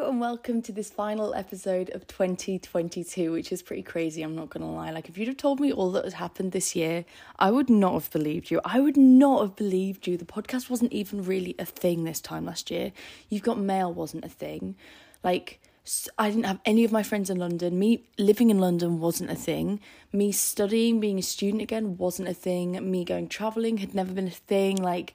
And welcome to this final episode of 2022, which is pretty crazy, I'm not gonna lie. Like, if you'd have told me all that has happened this year, I would not have believed you. I would not have believed you. The podcast wasn't even really a thing this time last year. You've Got Mail wasn't a thing. Like, I didn't have any of my friends in London. Me living in London wasn't a thing. Me studying, being a student again wasn't a thing. Me going traveling had never been a thing. Like,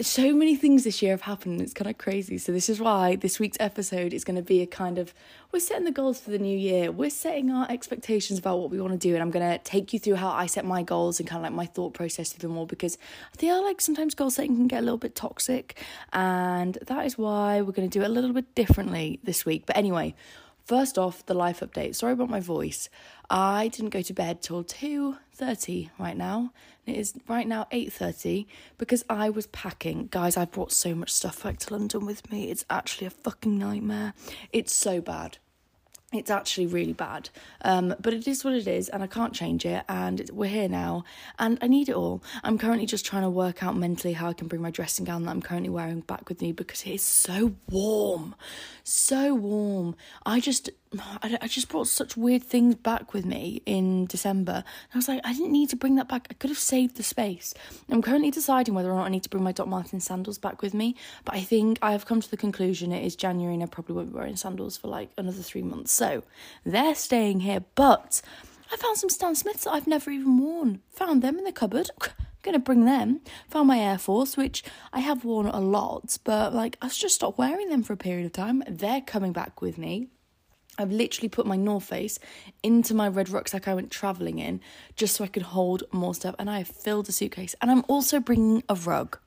so many things this year have happened. It's kind of crazy. So this is why this week's episode is going to be a kind of we're setting the goals for the new year. We're setting our expectations about what we want to do, and I'm going to take you through how I set my goals and kind of like my thought process through them all because I feel like sometimes goal setting can get a little bit toxic, and that is why we're going to do it a little bit differently this week. But anyway. First off, the life update. Sorry about my voice. I didn't go to bed till 2:30 right now. It is right now 8:30 because I was packing. Guys, I brought so much stuff back to London with me. It's actually a fucking nightmare. It's so bad it's actually really bad. Um, but it is what it is, and I can't change it. And we're here now, and I need it all. I'm currently just trying to work out mentally how I can bring my dressing gown that I'm currently wearing back with me because it is so warm, so warm. I just, I, I just brought such weird things back with me in December. And I was like, I didn't need to bring that back. I could have saved the space. I'm currently deciding whether or not I need to bring my Doc Martens sandals back with me. But I think I have come to the conclusion it is January, and I probably won't be wearing sandals for like another three months. So they're staying here. But I found some Stan Smiths that I've never even worn. Found them in the cupboard. I'm gonna bring them. Found my Air Force, which I have worn a lot, but like I just stopped wearing them for a period of time. They're coming back with me. I've literally put my North Face into my red rucksack I went travelling in just so I could hold more stuff. And I have filled a suitcase. And I'm also bringing a rug.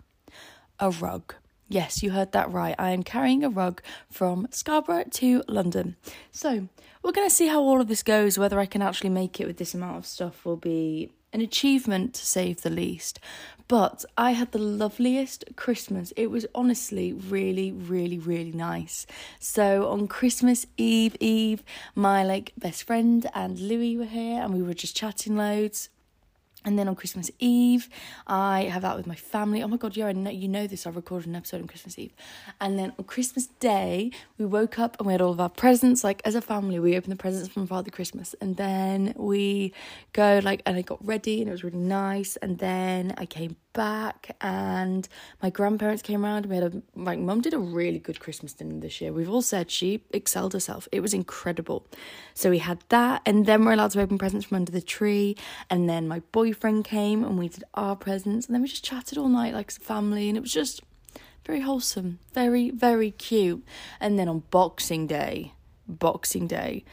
A rug. Yes, you heard that right. I am carrying a rug from Scarborough to London. So, we're going to see how all of this goes. Whether I can actually make it with this amount of stuff will be an achievement to save the least. But I had the loveliest Christmas. It was honestly really, really, really nice. So on Christmas Eve, Eve, my like best friend and Louis were here, and we were just chatting loads. And then on Christmas Eve, I have that with my family. Oh my God, yeah, I know, you know this. I recorded an episode on Christmas Eve. And then on Christmas Day, we woke up and we had all of our presents. Like, as a family, we opened the presents from Father Christmas. And then we go, like, and I got ready and it was really nice. And then I came back and my grandparents came around we had a like mum did a really good christmas dinner this year. We've all said she excelled herself. It was incredible. So we had that and then we're allowed to open presents from under the tree and then my boyfriend came and we did our presents and then we just chatted all night like family and it was just very wholesome very very cute. And then on boxing day boxing day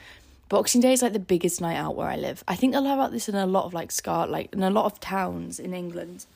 Boxing Day is like the biggest night out where I live. I think they'll have about this in a lot of like Scar, like in a lot of towns in England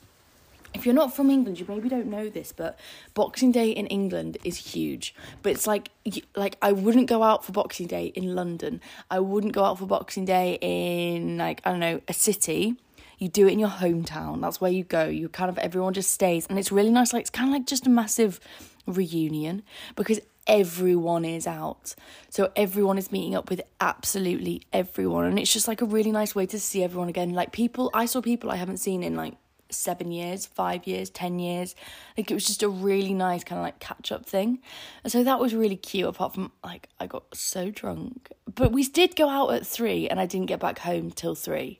if you're not from England, you maybe don't know this, but Boxing Day in England is huge. But it's like like I wouldn't go out for Boxing Day in London. I wouldn't go out for Boxing Day in like I don't know a city. You do it in your hometown. That's where you go. You kind of everyone just stays, and it's really nice. Like it's kind of like just a massive reunion because everyone is out. So everyone is meeting up with absolutely everyone. And it's just like a really nice way to see everyone again. Like people, I saw people I haven't seen in like seven years, five years, ten years. Like it was just a really nice kind of like catch up thing. And so that was really cute, apart from like I got so drunk. But we did go out at three and I didn't get back home till three.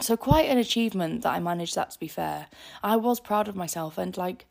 So quite an achievement that I managed that to be fair. I was proud of myself and like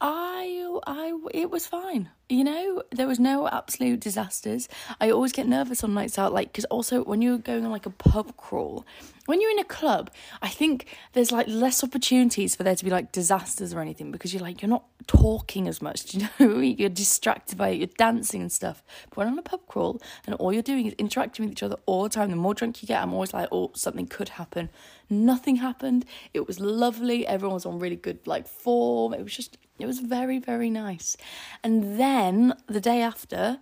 I I it was fine. You know, there was no absolute disasters. I always get nervous on nights out, like because also when you're going on like a pub crawl, when you're in a club, I think there's like less opportunities for there to be like disasters or anything because you're like you're not talking as much. You know, you're distracted by it. You're dancing and stuff. But when on a pub crawl and all you're doing is interacting with each other all the time, the more drunk you get, I'm always like, oh, something could happen. Nothing happened. It was lovely. Everyone was on really good like form. It was just it was very, very nice. And then the day after,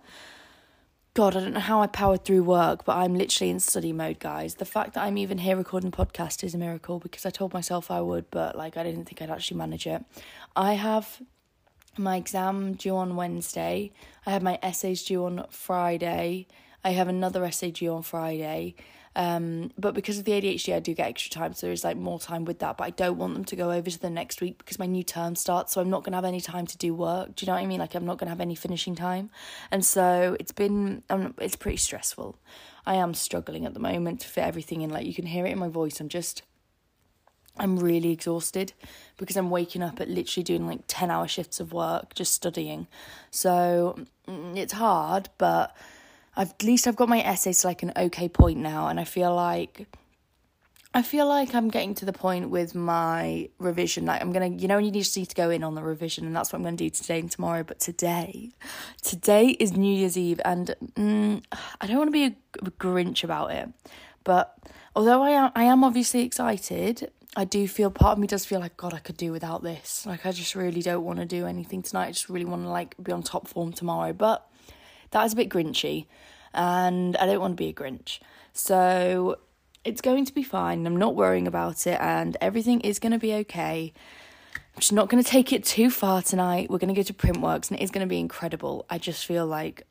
God, I don't know how I powered through work, but I'm literally in study mode, guys. The fact that I'm even here recording the podcast is a miracle because I told myself I would, but like I didn't think I'd actually manage it. I have my exam due on Wednesday. I have my essays due on Friday. I have another essay due on Friday. Um, but because of the ADHD, I do get extra time, so there's like more time with that. But I don't want them to go over to the next week because my new term starts, so I'm not gonna have any time to do work. Do you know what I mean? Like I'm not gonna have any finishing time, and so it's been um, it's pretty stressful. I am struggling at the moment to fit everything in. Like you can hear it in my voice. I'm just I'm really exhausted because I'm waking up at literally doing like 10 hour shifts of work, just studying. So mm, it's hard, but I've, at least I've got my essays to like an okay point now. And I feel like, I feel like I'm getting to the point with my revision. Like I'm to, you know, you just need to go in on the revision and that's what I'm to do today and tomorrow. But today, today is New Year's Eve and mm, I don't want to be a, a Grinch about it. But although I am, I am obviously excited, I do feel part of me does feel like God, I could do without this. Like I just really don't want to do anything tonight. I just really want to like be on top form tomorrow. But that is a bit grinchy, and I don't want to be a Grinch. So it's going to be fine. I'm not worrying about it, and everything is going to be okay. I'm just not going to take it too far tonight. We're going to go to Printworks, and it is going to be incredible. I just feel like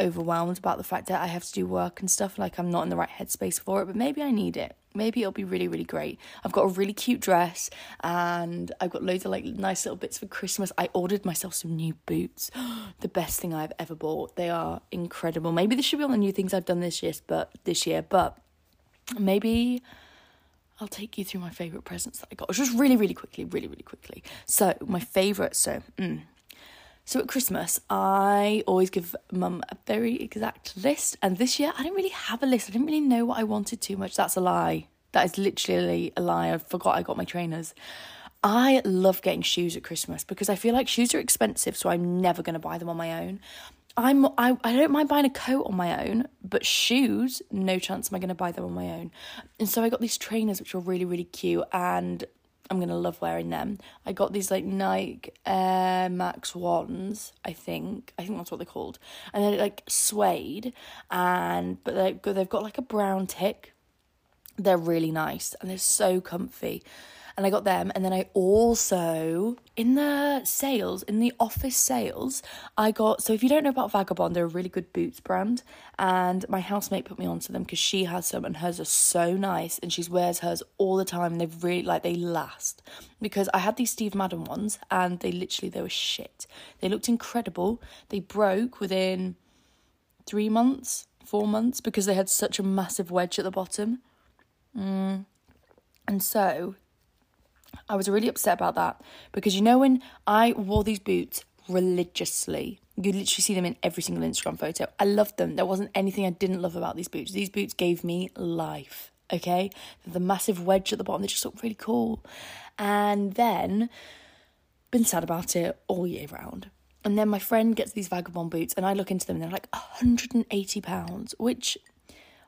overwhelmed about the fact that I have to do work and stuff. Like I'm not in the right headspace for it, but maybe I need it. Maybe it'll be really, really great. I've got a really cute dress and I've got loads of like nice little bits for Christmas. I ordered myself some new boots. the best thing I've ever bought. They are incredible. Maybe this should be on the new things I've done this year, but this year, but maybe I'll take you through my favourite presents that I got. Just really, really quickly, really, really quickly. So my favourite, so mm, so at Christmas, I always give mum a very exact list. And this year, I didn't really have a list. I didn't really know what I wanted too much. That's a lie. That is literally a lie. I forgot I got my trainers. I love getting shoes at Christmas because I feel like shoes are expensive, so I'm never going to buy them on my own. I'm I, I don't mind buying a coat on my own, but shoes, no chance am I going to buy them on my own. And so I got these trainers which were really really cute and I'm gonna love wearing them. I got these like Nike Air Max ones, I think. I think that's what they're called. And they're like suede and but they've got, they've got like a brown tick. They're really nice and they're so comfy and I got them. And then I also, in the sales, in the office sales, I got. So if you don't know about Vagabond, they're a really good boots brand. And my housemate put me onto them because she has some, and hers are so nice. And she wears hers all the time. And they've really like they last because I had these Steve Madden ones, and they literally they were shit. They looked incredible. They broke within three months, four months because they had such a massive wedge at the bottom. Mm. And so I was really upset about that because you know when I wore these boots religiously, you literally see them in every single Instagram photo. I loved them. There wasn't anything I didn't love about these boots. These boots gave me life. Okay, the massive wedge at the bottom, they just look really cool. And then been sad about it all year round. And then my friend gets these vagabond boots, and I look into them, and they're like 180 pounds, which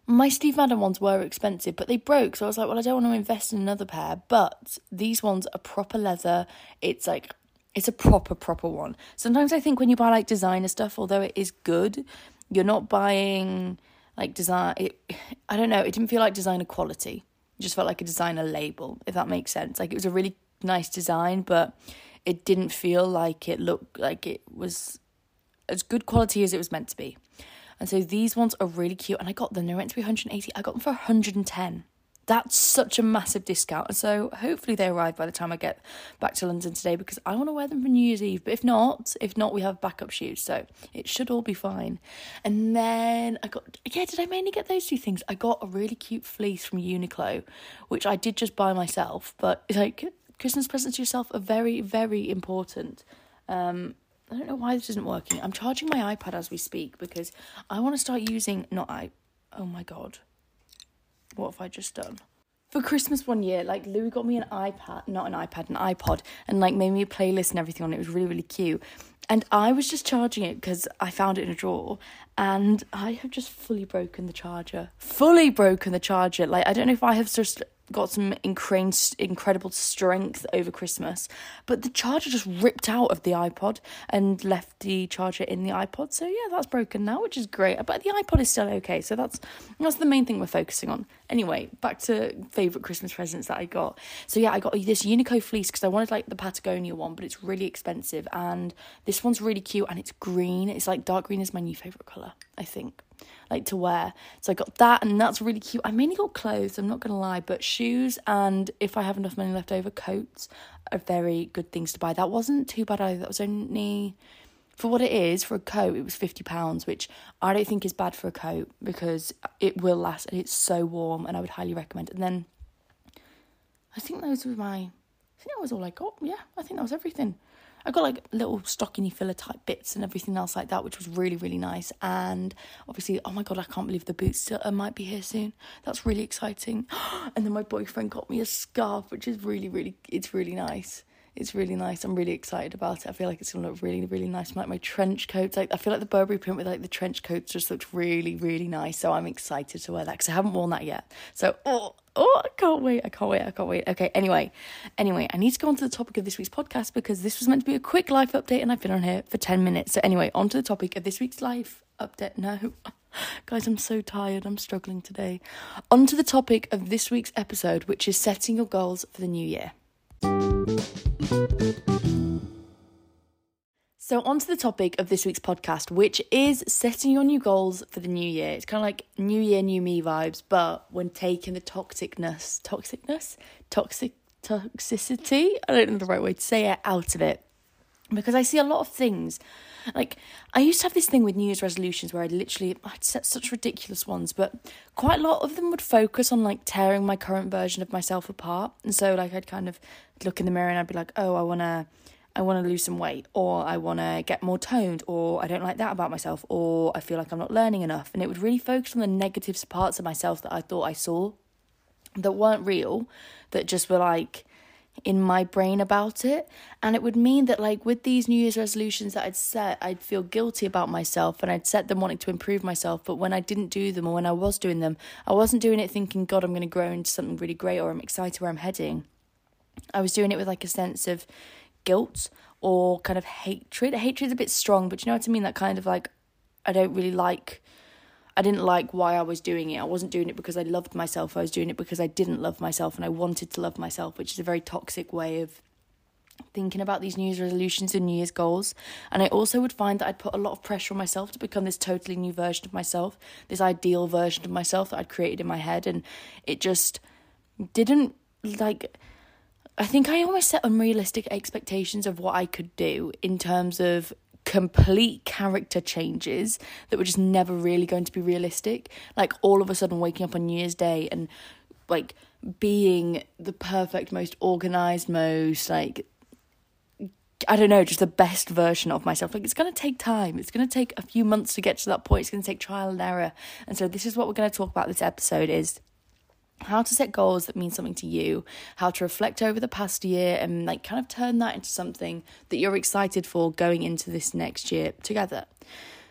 my Steve Madden ones were expensive, but they broke. So I was like, well, I don't want to invest in another pair. But these ones are proper leather. It's like, it's a proper, proper one. Sometimes I think when you buy like designer stuff, although it is good, you're not buying like design. It, I don't know. It didn't feel like designer quality. It just felt like a designer label, if that makes sense. Like it was a really nice design, but it didn't feel like it looked like it was as good quality as it was meant to be. And so these ones are really cute, and I got them. They're meant to be 180. I got them for 110. That's such a massive discount. And so hopefully they arrive by the time I get back to London today because I want to wear them for New Year's Eve. But if not, if not, we have backup shoes. So it should all be fine. And then I got, yeah, did I mainly get those two things? I got a really cute fleece from Uniqlo, which I did just buy myself. But like Christmas presents to yourself are very, very important. Um, I don't know why this isn't working. I'm charging my iPad as we speak because I want to start using not I oh my god. What have I just done? For Christmas one year, like Louis got me an iPad, not an iPad, an iPod, and like made me a playlist and everything on it. It was really, really cute. And I was just charging it because I found it in a drawer and I have just fully broken the charger. Fully broken the charger. Like I don't know if I have just got some incredible strength over Christmas, but the charger just ripped out of the iPod and left the charger in the iPod. So yeah, that's broken now, which is great. But the iPod is still okay. So that's that's the main thing we're focusing on. Anyway, back to favorite Christmas presents that I got. So yeah, I got this Uniqlo fleece because I wanted like the Patagonia one, but it's really expensive. And this one's really cute and it's green. It's like dark green is my new favorite color, I think. Like to wear. So I got that and that's really cute. I mainly got clothes, I'm not gonna lie, but shoes and if I have enough money left over, coats are very good things to buy. That wasn't too bad either. That was only for what it is for a coat, it was fifty pounds, which I don't think is bad for a coat because it will last and it's so warm and I would highly recommend. And then I think those were my I think that was all I got. Yeah, I think that was everything. I got like little stockingy filler type bits and everything else like that, which was really, really nice. And obviously, oh my god, I can't believe the boots still, uh, might be here soon. That's really exciting. And then my boyfriend got me a scarf, which is really, really, it's really nice. It's really nice. I'm really excited about it. I feel like it's gonna look really, really nice. Like my trench coats, like I feel like the Burberry print with like the trench coats just looks really, really nice. So I'm excited to wear that because I haven't worn that yet. So oh, oh, I can't wait. I can't wait. I can't wait. Okay. Anyway, anyway, I need to go on to the topic of this week's podcast because this was meant to be a quick life update, and I've been on here for ten minutes. So anyway, on to the topic of this week's life update. No. Guys, I'm so tired. I'm struggling today. On to the topic of this week's episode, which is setting your goals for the new year. So, on to the topic of this week's podcast, which is setting your new goals for the new year. It's kind of like new year, new me vibes, but when taking the toxicness, toxicness, toxic, toxicity, I don't know the right way to say it, out of it. Because I see a lot of things. Like, I used to have this thing with New Year's resolutions where I'd literally, I'd set such ridiculous ones, but quite a lot of them would focus on like tearing my current version of myself apart. And so, like, I'd kind of look in the mirror and I'd be like, oh, I want to I want to lose some weight, or I want to get more toned, or I don't like that about myself, or I feel like I'm not learning enough. And it would really focus on the negative parts of myself that I thought I saw that weren't real, that just were like in my brain about it. And it would mean that, like, with these New Year's resolutions that I'd set, I'd feel guilty about myself and I'd set them wanting to improve myself. But when I didn't do them, or when I was doing them, I wasn't doing it thinking, God, I'm going to grow into something really great, or I'm excited where I'm heading. I was doing it with like a sense of guilt or kind of hatred. Hatred's a bit strong, but you know what I mean? That kind of like, I don't really like. I didn't like why I was doing it. I wasn't doing it because I loved myself. I was doing it because I didn't love myself and I wanted to love myself, which is a very toxic way of thinking about these New Year's resolutions and New Year's goals. And I also would find that I'd put a lot of pressure on myself to become this totally new version of myself, this ideal version of myself that I'd created in my head. And it just didn't like I think I almost set unrealistic expectations of what I could do in terms of complete character changes that were just never really going to be realistic. Like all of a sudden waking up on New Year's Day and like being the perfect, most organized, most like I don't know, just the best version of myself. Like it's going to take time. It's going to take a few months to get to that point. It's going to take trial and error. And so this is what we're going to talk about this episode is how to set goals that mean something to you, how to reflect over the past year and like kind of turn that into something that you're excited for going into this next year together.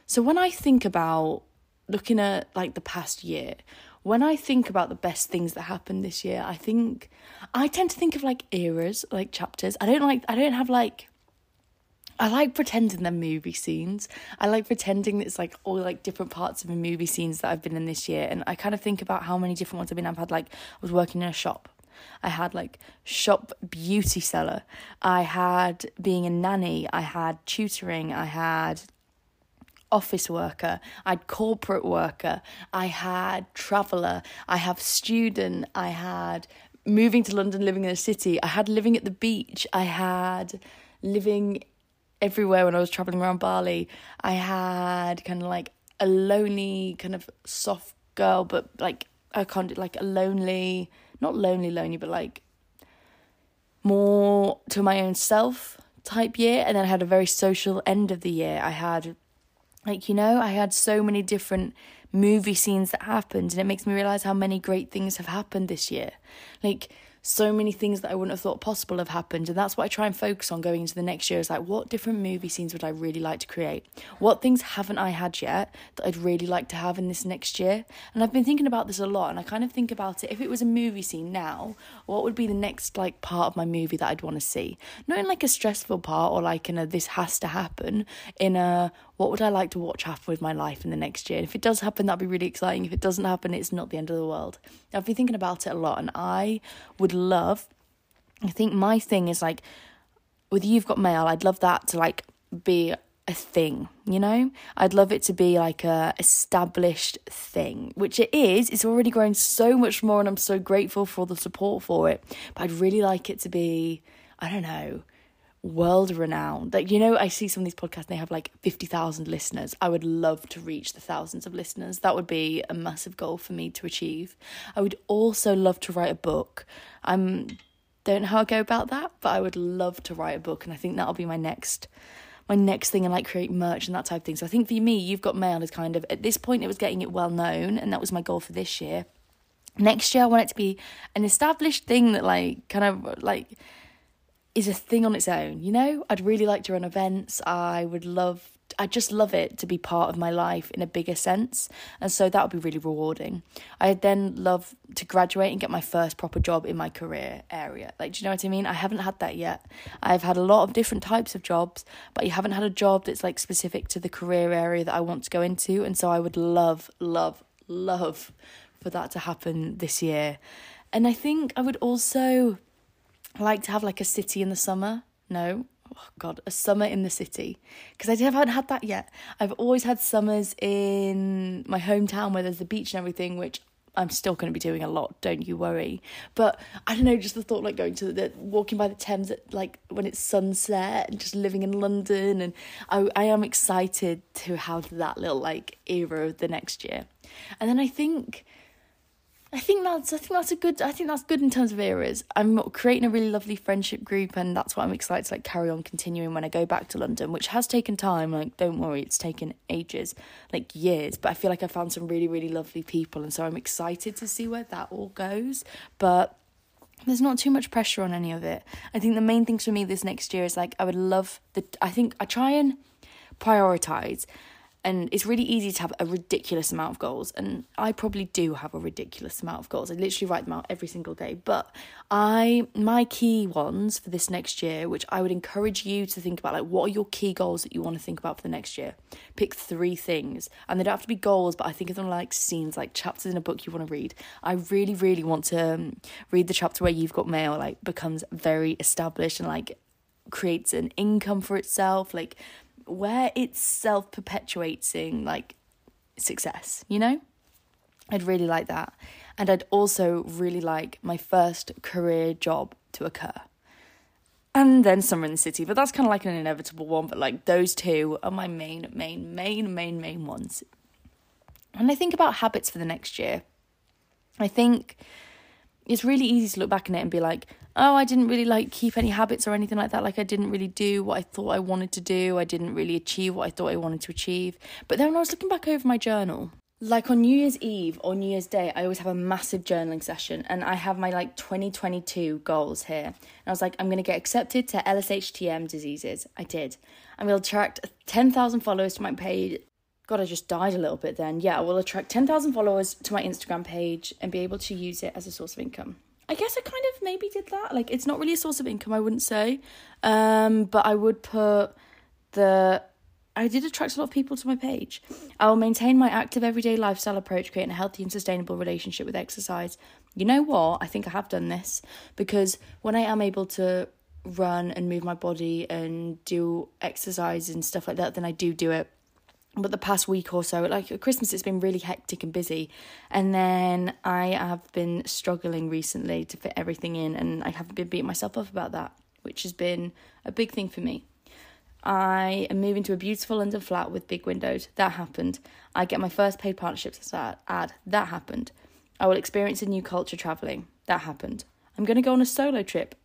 So when I think about looking at like the past year, when I think about the best things that happened this year, I think I tend to think of like eras, like chapters. I don't like I don't have like I like pretending they're movie scenes. I like pretending it's like all like different parts of a movie scenes that I've been in this year. And I kind of think about how many different ones I've been. I've had like, I was working in a shop. I had like shop beauty seller. I had being a nanny. I had tutoring. I had office worker. I had corporate worker. I had traveler. I have student. I had moving to London, living in a city. I had living at the beach. I had living everywhere when I was traveling around Bali. I had kind of like a lonely, kind of soft girl, but like I can't like a lonely, not lonely, lonely, but like more to my own self type year. And then I had a very social end of the year. I had, like, you know, I had so many different movie scenes that happened, and it makes me realize how many great things have happened this year. Like, so many things that I wouldn't have thought possible have happened. And that's what I try and focus on going into the next year is like, what different movie scenes would I really like to create? What things haven't I had yet that I'd really like to have in this next year? And I've been thinking about this a lot. And I kind of think about it if it was a movie scene now, what would be the next like part of my movie that I'd want to see? Not in like a stressful part or like in a this has to happen, in a what would I like to watch happen with my life in the next year? If it does happen, that'd be really exciting. If it doesn't happen, it's not the end of the world. I've been thinking about it a lot, and I would love. I think my thing is like, with You've Got Mail, I'd love that to like be a thing, you know? I'd love it to be like a established thing, which it is. It's already grown so much more and I'm so grateful for all the support for it. But I'd really like it to be, I don't know, world renowned. Like, you know, I see some of these podcasts, they have like 50,000 listeners. I would love to reach the thousands of listeners. That would be a massive goal for me to achieve. I would also love to write a book. I'm don't know how I go about that, but I would love to write a book and I think that'll be my next my next thing and like create merch and that type of thing. So I think for me, you've got mail is kind of at this point it was getting it well known and that was my goal for this year. Next year I want it to be an established thing that like kind of like is a thing on its own, you know? I'd really like to run events. I would love I just love it to be part of my life in a bigger sense. And so that would be really rewarding. I'd then love to graduate and get my first proper job in my career area. Like, do you know what I mean? I haven't had that yet. I've had a lot of different types of jobs, but you haven't had a job that's like specific to the career area that I want to go into. And so I would love, love, love for that to happen this year. And I think I would also like to have like a city in the summer. No, oh god, a summer in the city because I haven't had that yet. I've always had summers in my hometown where there's the beach and everything, which I'm still going to be doing a lot. Don't you worry. But I don't know, just the thought like going to the walking by the Thames at like when it's sunset and just living in London, and I I am excited to have that little like era of the next year, and then I think I think that's I think that's a good I think that's good in terms of eras. I'm creating a really lovely friendship group and that's what I'm excited to like carry on continuing when I go back to London, which has taken time. Like don't worry, it's taken ages, like years, but I feel like I found some really really lovely people and so I'm excited to see where that all goes. But there's not too much pressure on any of it. I think the main things for me this next year is like I would love the I think I try and prioritize and it's really easy to have a ridiculous amount of goals and i probably do have a ridiculous amount of goals. I literally write them out every single day but i my key ones for this next year which i would encourage you to think about like what are your key goals that you want to think about for the next year? Pick three things and they don't have to be goals but i think of them like scenes like chapters in a book you want to read. I really really want to um, read the chapter where you've got mail like becomes very established and like creates an income for itself like where it's self perpetuating like success, you know? I'd really like that. And I'd also really like my first career job to occur. And then somewhere in the city, but that's kind of like an inevitable one. But like those two are my main, main, main, main, main ones. When I think about habits for the next year, I think it's really easy to look back on it and be like, oh, I didn't really like keep any habits or anything like that. Like I didn't really do what I thought I wanted to do. I didn't really achieve what I thought I wanted to achieve. But then when I was looking back over my journal, like on New Year's Eve or New Year's Day, I always have a massive journaling session and I have my like 2022 goals here. And I was like, I'm going to get accepted to LSHTM diseases. I did. I'm going to attract 10,000 followers to my page. God, I just died a little bit then. Yeah, I will attract 10,000 followers to my Instagram page and be able to use it as a source of income. I guess I kind of maybe did that. Like it's not really a source of income, I wouldn't say. Um, but I would put the I did attract a lot of people to my page. I will maintain my active everyday lifestyle approach, creating a healthy and sustainable relationship with exercise. You know what? I think I have done this because when I am able to run and move my body and do exercise and stuff like that, then I do do it but the past week or so, like Christmas, it's been really hectic and busy. And then I have been struggling recently to fit everything in, and I haven't been beating myself up about that, which has been a big thing for me. I am moving to a beautiful London flat with big windows. That happened. I get my first paid partnerships ad. That happened. I will experience a new culture travelling. That happened. I'm going to go on a solo trip.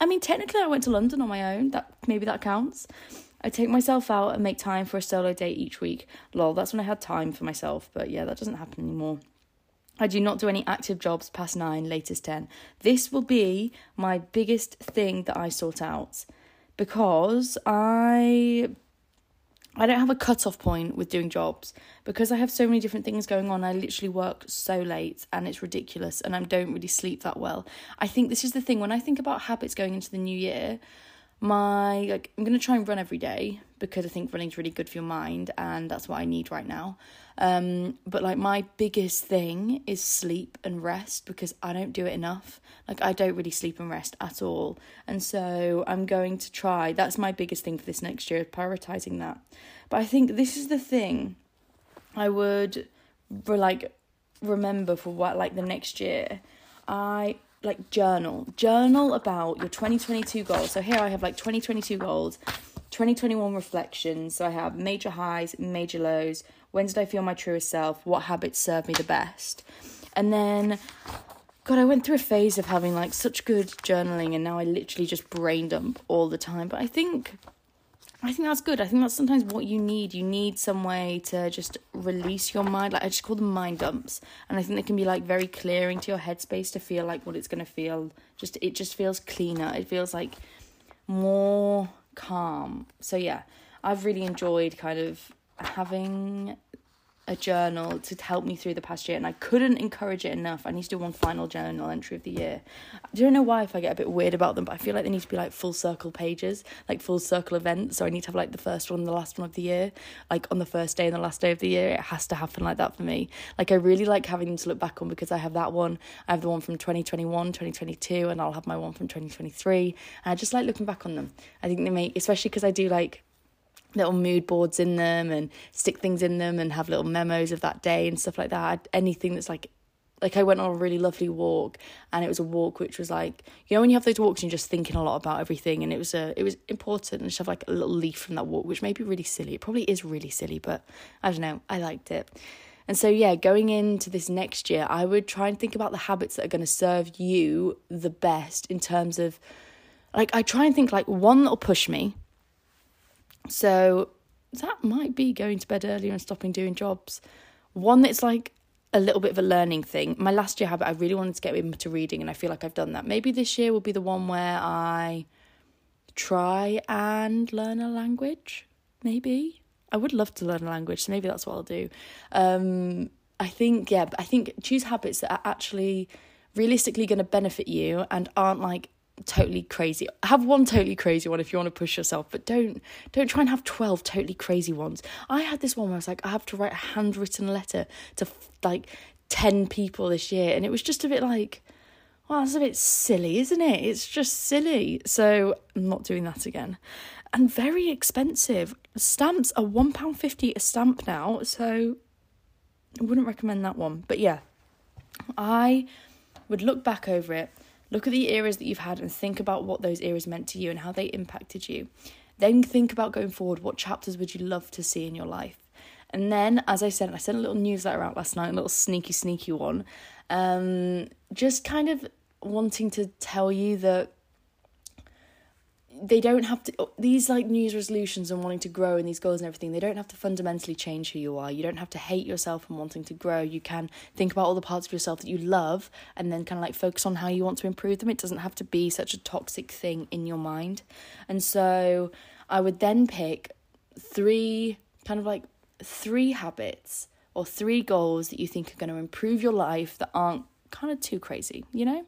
I mean, technically, I went to London on my own. That maybe that counts. I take myself out and make time for a solo date each week. Lol, that's when I had time for myself, but yeah, that doesn't happen anymore. I do not do any active jobs past nine, latest 10. This will be my biggest thing that I sort out because I I don't have a cut-off point with doing jobs because I have so many different things going on. I literally work so late and it's ridiculous and I don't really sleep that well. I think this is the thing when I think about habits going into the new year, my like I'm gonna try and run every day because I think running's really good for your mind and that's what I need right now. Um, but like my biggest thing is sleep and rest because I don't do it enough. Like I don't really sleep and rest at all. And so I'm going to try. That's my biggest thing for this next year, prioritizing that. But I think this is the thing I would like remember for what like the next year. I like journal. Journal about your 2022 goals. So here I have like 2022 goals 2021 reflections. So I have major highs, major lows. When did I feel my truest self? What habits serve me the best? And then, God, I went through a phase of having like such good journaling, and now I literally just brain dump all the time. But I think, I think that's good. I think that's sometimes what you need. You need some way to just release your mind. Like I just call them mind dumps, and I think they can be like very clearing to your headspace to feel like what it's gonna feel. Just it just feels cleaner. It feels like more calm. So yeah, I've really enjoyed kind of having a journal to help me through the past year and I couldn't encourage it enough. I need to do one final journal entry of the year. I don't know why if I get a bit weird about them, but I feel like they need to be like full circle pages, like full circle events. So I need to have like the first one the last one of the year, like on the first day and the last day of the year. It has to happen like that for me. Like I really like having them to look back on because I have that one. I have the one from 2021, 2022, and I'll have my one from 2023. And I just like looking back on them. I think they make, especially because I do like little mood boards in them and stick things in them and have little memos of that day and stuff like that. Anything that's like like I went on a really lovely walk and it was a walk which was like you know when you have those walks and you're just thinking a lot about everything and it was a it was important and just have like a little leaf from that walk which may be really silly. It probably is really silly, but I don't know, I liked it. And so yeah, going into this next year, I would try and think about the habits that are going to serve you the best in terms of like I try and think like one that'll push me so that might be going to bed earlier and stopping doing jobs. One that's like a little bit of a learning thing. My last year habit, I really wanted to get into reading, and I feel like I've done that. Maybe this year will be the one where I try and learn a language. Maybe I would love to learn a language, so maybe that's what I'll do. Um, I think yeah, I think choose habits that are actually realistically going to benefit you and aren't like totally crazy. Have one totally crazy one if you want to push yourself, but don't don't try and have 12 totally crazy ones. I had this one where I was like I have to write a handwritten letter to like 10 people this year and it was just a bit like well, that's a bit silly, isn't it? It's just silly. So I'm not doing that again. And very expensive. Stamps are £1.50 a stamp now, so I wouldn't recommend that one. But yeah, I would look back over it Look at the eras that you've had and think about what those eras meant to you and how they impacted you. Then think about going forward what chapters would you love to see in your life? And then, as I said, I sent a little newsletter out last night, a little sneaky, sneaky one, um, just kind of wanting to tell you that they don't have to these like news resolutions and wanting to grow and these goals and everything they don't have to fundamentally change who you are. You don't have to hate yourself and wanting to grow. You can think about all the parts of yourself that you love and then kind of like focus on how you want to improve them. It doesn't have to be such a toxic thing in your mind. And so i would then pick three kind of like three habits or three goals that you think are going to improve your life that aren't kind of too crazy, you know?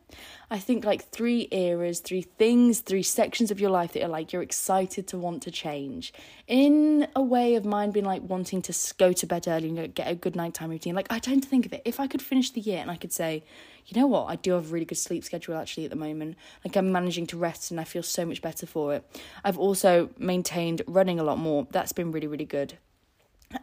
I think like three eras, three things, three sections of your life that you're like you're excited to want to change. In a way of mine being like wanting to go to bed early and get a good nighttime routine. Like I tend to think of it, if I could finish the year and I could say, you know what, I do have a really good sleep schedule actually at the moment. Like I'm managing to rest and I feel so much better for it. I've also maintained running a lot more. That's been really, really good.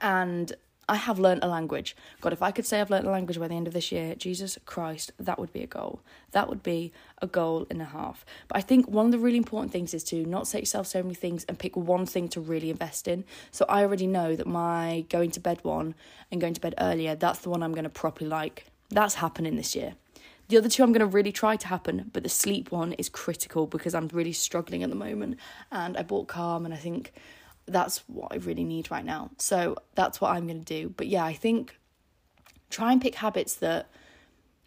And I have learned a language. God, if I could say I've learned a language by the end of this year, Jesus Christ, that would be a goal. That would be a goal and a half. But I think one of the really important things is to not set yourself so many things and pick one thing to really invest in. So I already know that my going to bed one and going to bed earlier, that's the one I'm going to properly like. That's happening this year. The other two I'm going to really try to happen, but the sleep one is critical because I'm really struggling at the moment. And I bought Calm, and I think that's what I really need right now. So that's what I'm going to do. But yeah, I think try and pick habits that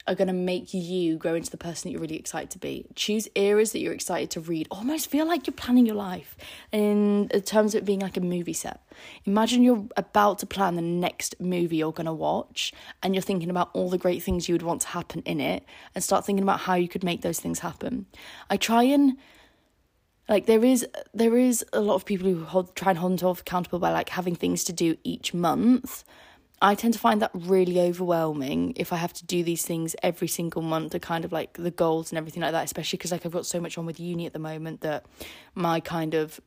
are going to make you grow into the person that you're really excited to be. Choose eras that you're excited to read. Almost feel like you're planning your life in terms of it being like a movie set. Imagine you're about to plan the next movie you're going to watch and you're thinking about all the great things you would want to happen in it and start thinking about how you could make those things happen. I try and like there is there is a lot of people who hold try and hold themselves accountable by like having things to do each month I tend to find that really overwhelming if I have to do these things every single month, the kind of like the goals and everything like that, especially because like I've got so much on with uni at the moment that my kind of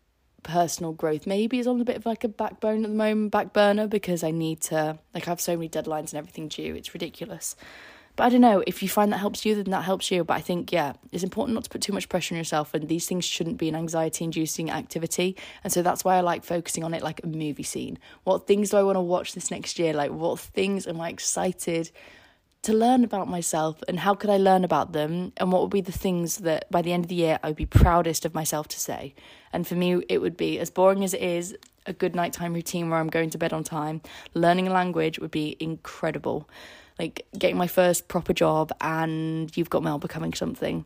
personal growth maybe is on a bit of like a backbone at the moment, back burner because I need to like I have so many deadlines and everything due. It's ridiculous. But I don't know, if you find that helps you, then that helps you. But I think, yeah, it's important not to put too much pressure on yourself, and these things shouldn't be an anxiety inducing activity. And so that's why I like focusing on it like a movie scene. What things do I want to watch this next year? Like, what things am I excited to learn about myself, and how could I learn about them? And what would be the things that by the end of the year I would be proudest of myself to say? And for me, it would be as boring as it is, a good nighttime routine where I'm going to bed on time. Learning a language would be incredible like getting my first proper job and you've got mail becoming something.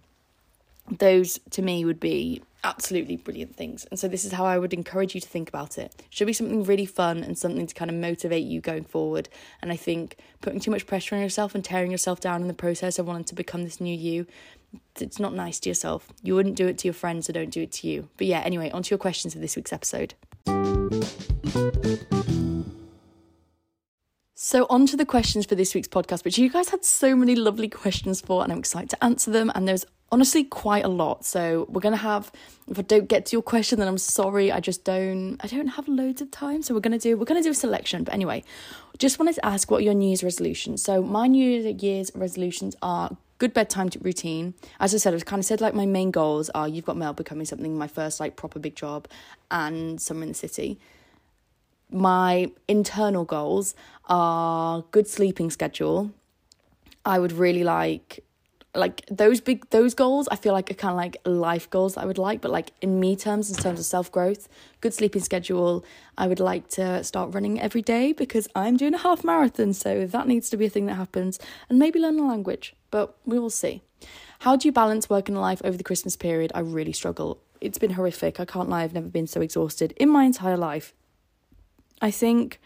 Those to me would be absolutely brilliant things. And so this is how I would encourage you to think about it. Should be something really fun and something to kind of motivate you going forward. And I think putting too much pressure on yourself and tearing yourself down in the process of wanting to become this new you, it's not nice to yourself. You wouldn't do it to your friends, so don't do it to you. But yeah, anyway, on to your questions for this week's episode. So, on to the questions for this week's podcast, which you guys had so many lovely questions for, and I'm excited to answer them. And there's honestly quite a lot. So, we're gonna have. If I don't get to your question, then I'm sorry. I just don't. I don't have loads of time. So, we're gonna do. We're gonna do a selection. But anyway, just wanted to ask what your New Year's resolutions. So, my New Year's resolutions are good bedtime routine. As I said, I've kind of said like my main goals are you've got mail becoming something, my first like proper big job, and somewhere in the city my internal goals are good sleeping schedule. I would really like like those big those goals I feel like are kind of like life goals that I would like but like in me terms in terms of self-growth good sleeping schedule I would like to start running every day because I'm doing a half marathon so that needs to be a thing that happens and maybe learn a language but we will see. How do you balance work and life over the Christmas period? I really struggle. It's been horrific. I can't lie I've never been so exhausted in my entire life I think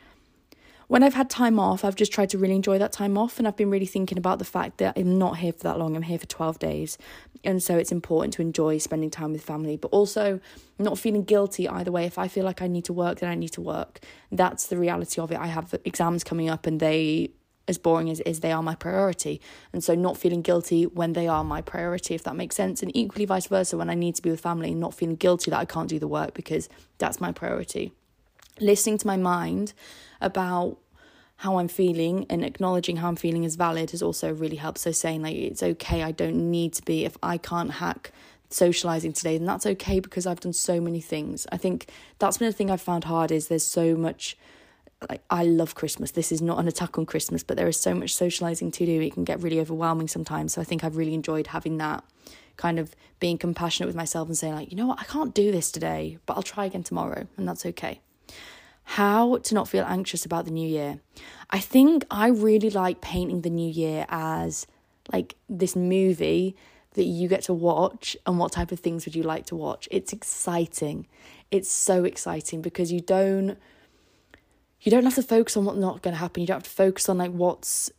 when I've had time off, I've just tried to really enjoy that time off. And I've been really thinking about the fact that I'm not here for that long. I'm here for 12 days. And so it's important to enjoy spending time with family, but also not feeling guilty either way. If I feel like I need to work, then I need to work. That's the reality of it. I have exams coming up and they, as boring as it is, they are my priority. And so not feeling guilty when they are my priority, if that makes sense. And equally vice versa, when I need to be with family, not feeling guilty that I can't do the work because that's my priority listening to my mind about how I'm feeling and acknowledging how I'm feeling is valid has also really helped. So saying like it's okay, I don't need to be if I can't hack socializing today, then that's okay because I've done so many things. I think that's been the thing I've found hard is there's so much like I love Christmas. This is not an attack on Christmas, but there is so much socializing to do. It can get really overwhelming sometimes. So I think I've really enjoyed having that kind of being compassionate with myself and saying like, you know what, I can't do this today, but I'll try again tomorrow and that's okay how to not feel anxious about the new year. I think I really like painting the new year as like this movie that you get to watch and what type of things would you like to watch. It's exciting. It's so exciting because you don't you don't have to focus on what's not going to happen. You don't have to focus on like what's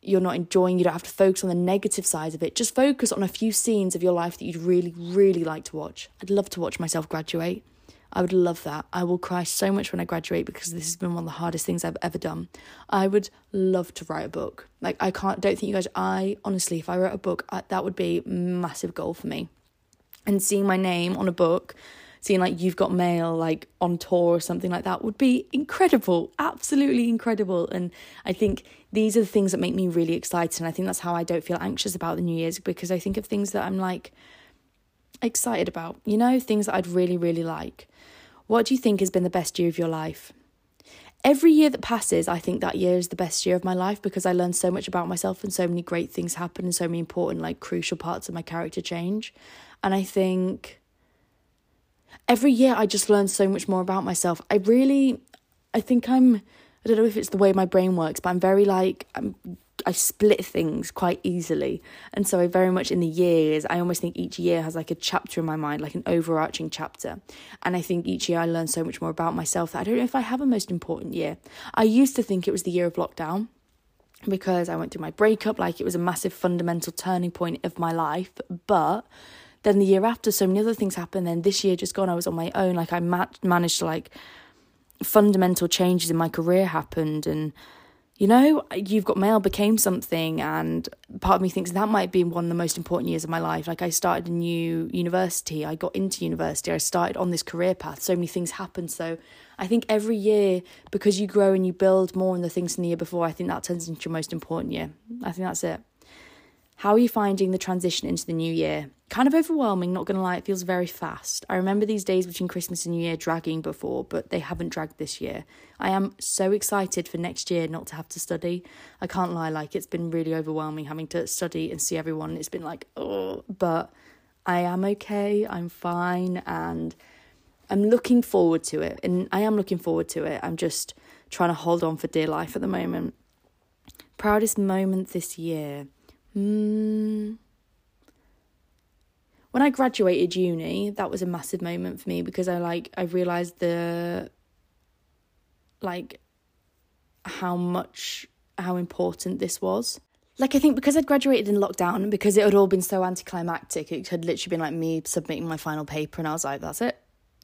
you're not enjoying. You don't have to focus on the negative side of it. Just focus on a few scenes of your life that you'd really, really like to watch. I'd love to watch myself graduate. I would love that. I will cry so much when I graduate because this has been one of the hardest things I've ever done. I would love to write a book. Like I can't don't think you guys I honestly if I wrote a book I, that would be massive goal for me. And seeing my name on a book, seeing like you've got mail like on tour or something like that would be incredible. Absolutely incredible. And I think these are the things that make me really excited and I think that's how I don't feel anxious about the New Year's because I think of things that I'm like excited about, you know, things that I'd really, really like. What do you think has been the best year of your life? Every year that passes, I think that year is the best year of my life because I learned so much about myself and so many great things happen and so many important, like crucial parts of my character change. And I think every year I just learn so much more about myself. I really, I think I'm, I don't know if it's the way my brain works, but I'm very like, I'm I split things quite easily. And so I very much in the years, I almost think each year has like a chapter in my mind, like an overarching chapter. And I think each year I learn so much more about myself that I don't know if I have a most important year. I used to think it was the year of lockdown because I went through my breakup, like it was a massive fundamental turning point of my life. But then the year after, so many other things happened. Then this year just gone, I was on my own. Like I ma- managed to like fundamental changes in my career happened and you know, you've got mail became something, and part of me thinks that might be one of the most important years of my life. Like, I started a new university, I got into university, I started on this career path. So many things happened. So, I think every year, because you grow and you build more on the things in the year before, I think that turns into your most important year. I think that's it. How are you finding the transition into the new year? Kind of overwhelming, not gonna lie, it feels very fast. I remember these days between Christmas and New Year dragging before, but they haven't dragged this year. I am so excited for next year not to have to study. I can't lie, like it's been really overwhelming having to study and see everyone. It's been like, oh, but I am okay, I'm fine, and I'm looking forward to it. And I am looking forward to it. I'm just trying to hold on for dear life at the moment. Proudest moment this year. Mm. When I graduated uni, that was a massive moment for me because I like I realized the like how much how important this was. Like I think because I'd graduated in lockdown and because it had all been so anticlimactic, it had literally been like me submitting my final paper and I was like, that's it.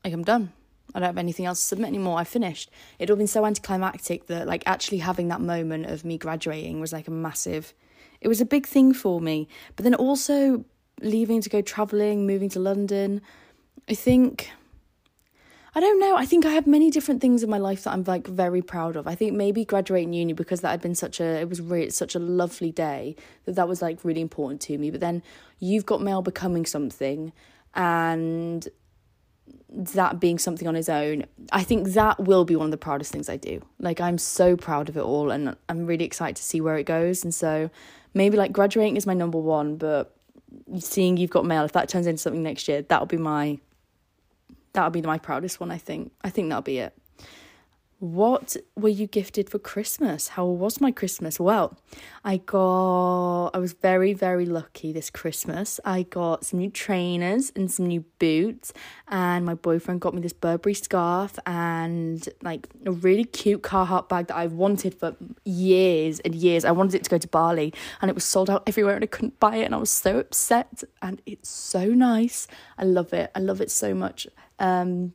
Like I'm done. I don't have anything else to submit anymore. I finished. It had all been so anticlimactic that like actually having that moment of me graduating was like a massive it was a big thing for me. But then also leaving to go traveling, moving to London, I think I don't know. I think I have many different things in my life that I'm like very proud of. I think maybe graduating uni because that had been such a it was really such a lovely day that that was like really important to me. But then you've got Mail becoming something, and that being something on his own, I think that will be one of the proudest things I do. Like I'm so proud of it all, and I'm really excited to see where it goes. And so maybe like graduating is my number one, but seeing you've got mail, if that turns into something next year, that'll be my that'll be my proudest one, I think. I think that'll be it. What were you gifted for Christmas? How was my Christmas? Well, I got, I was very, very lucky this Christmas. I got some new trainers and some new boots, and my boyfriend got me this Burberry scarf and like a really cute Carhartt bag that I've wanted for years and years. I wanted it to go to Bali, and it was sold out everywhere, and I couldn't buy it, and I was so upset. And it's so nice. I love it. I love it so much. Um,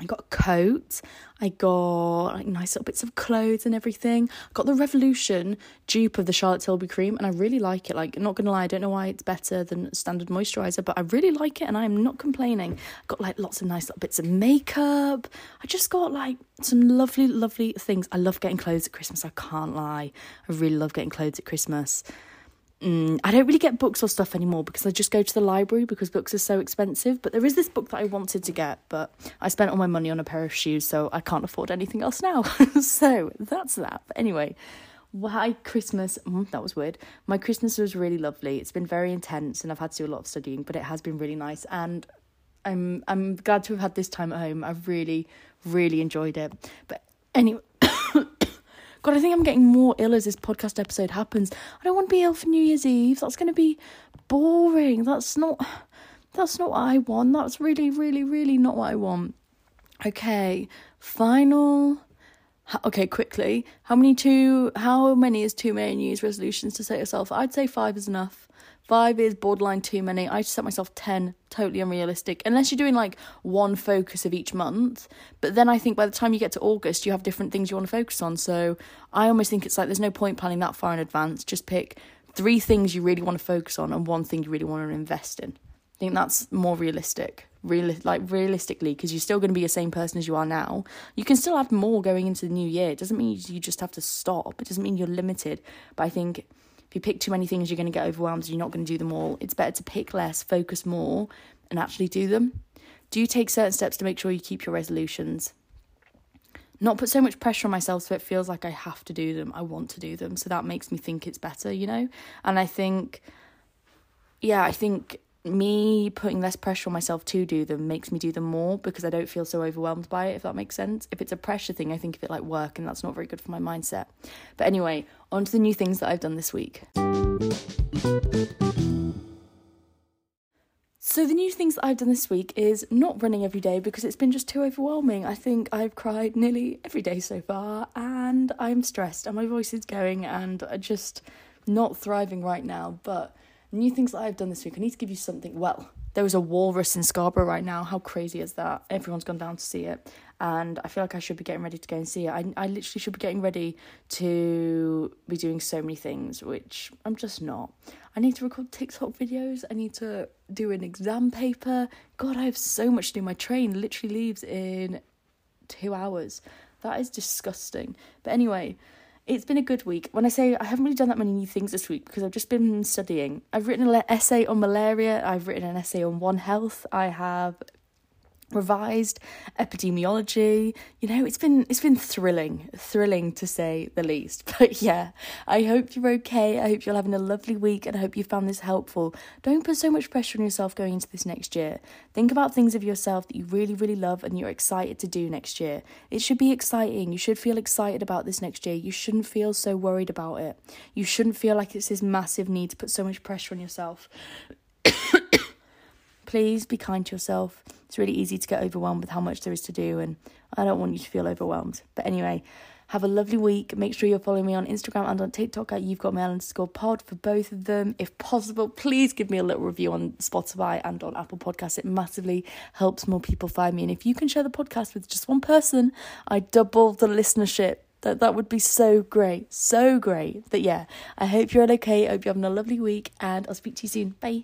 I got a coat. I got like nice little bits of clothes and everything. I got the Revolution dupe of the Charlotte Tilbury cream, and I really like it. Like, not gonna lie, I don't know why it's better than standard moisturizer, but I really like it, and I am not complaining. I got like lots of nice little bits of makeup. I just got like some lovely, lovely things. I love getting clothes at Christmas. I can't lie. I really love getting clothes at Christmas. Mm, I don't really get books or stuff anymore because I just go to the library because books are so expensive. But there is this book that I wanted to get, but I spent all my money on a pair of shoes, so I can't afford anything else now. so that's that. But anyway, why Christmas? Mm, that was weird. My Christmas was really lovely. It's been very intense, and I've had to do a lot of studying, but it has been really nice. And I'm I'm glad to have had this time at home. I've really really enjoyed it. But anyway. God, I think I'm getting more ill as this podcast episode happens. I don't want to be ill for New Year's Eve. That's going to be boring. That's not. That's not what I want. That's really, really, really not what I want. Okay, final. Okay, quickly. How many two? How many is too many New Year's resolutions to set yourself? I'd say five is enough. Five is borderline too many. I just set myself 10, totally unrealistic. Unless you're doing like one focus of each month. But then I think by the time you get to August, you have different things you want to focus on. So I almost think it's like there's no point planning that far in advance. Just pick three things you really want to focus on and one thing you really want to invest in. I think that's more realistic. Real, like realistically, because you're still going to be the same person as you are now. You can still add more going into the new year. It doesn't mean you just have to stop. It doesn't mean you're limited. But I think if you pick too many things, you're going to get overwhelmed. You're not going to do them all. It's better to pick less, focus more, and actually do them. Do take certain steps to make sure you keep your resolutions. Not put so much pressure on myself so it feels like I have to do them. I want to do them. So that makes me think it's better, you know? And I think, yeah, I think me putting less pressure on myself to do them makes me do them more because I don't feel so overwhelmed by it, if that makes sense. If it's a pressure thing, I think of it like work, and that's not very good for my mindset. But anyway, on to the new things that I've done this week. So, the new things that I've done this week is not running every day because it's been just too overwhelming. I think I've cried nearly every day so far, and I'm stressed, and my voice is going, and I just not thriving right now. But new things that I've done this week. I need to give you something. Well, there was a walrus in Scarborough right now. How crazy is that? Everyone's gone down to see it. And I feel like I should be getting ready to go and see it. I, I literally should be getting ready to be doing so many things, which I'm just not. I need to record TikTok videos. I need to do an exam paper. God, I have so much to do. My train literally leaves in two hours. That is disgusting. But anyway, it's been a good week. When I say I haven't really done that many new things this week because I've just been studying. I've written an essay on malaria, I've written an essay on One Health, I have revised epidemiology. You know it's been it's been thrilling thrilling to say the least. But yeah i hope you're okay. I hope you're having a lovely week and i hope you found this helpful. Don't put so much pressure on yourself going into this next year. Think about things of yourself that you really really love and you're excited to do next year. It should be exciting. You should feel excited about this next year. You shouldn't feel so worried about it. You shouldn't feel like it's this massive need to put so much pressure on yourself please be kind to yourself. It's really easy to get overwhelmed with how much there is to do, and I don't want you to feel overwhelmed. But anyway, have a lovely week. Make sure you're following me on Instagram and on TikTok at You've Got Mail underscore pod for both of them. If possible, please give me a little review on Spotify and on Apple Podcasts. It massively helps more people find me. And if you can share the podcast with just one person, I double the listenership that that would be so great so great but yeah i hope you're all okay i hope you're having a lovely week and i'll speak to you soon bye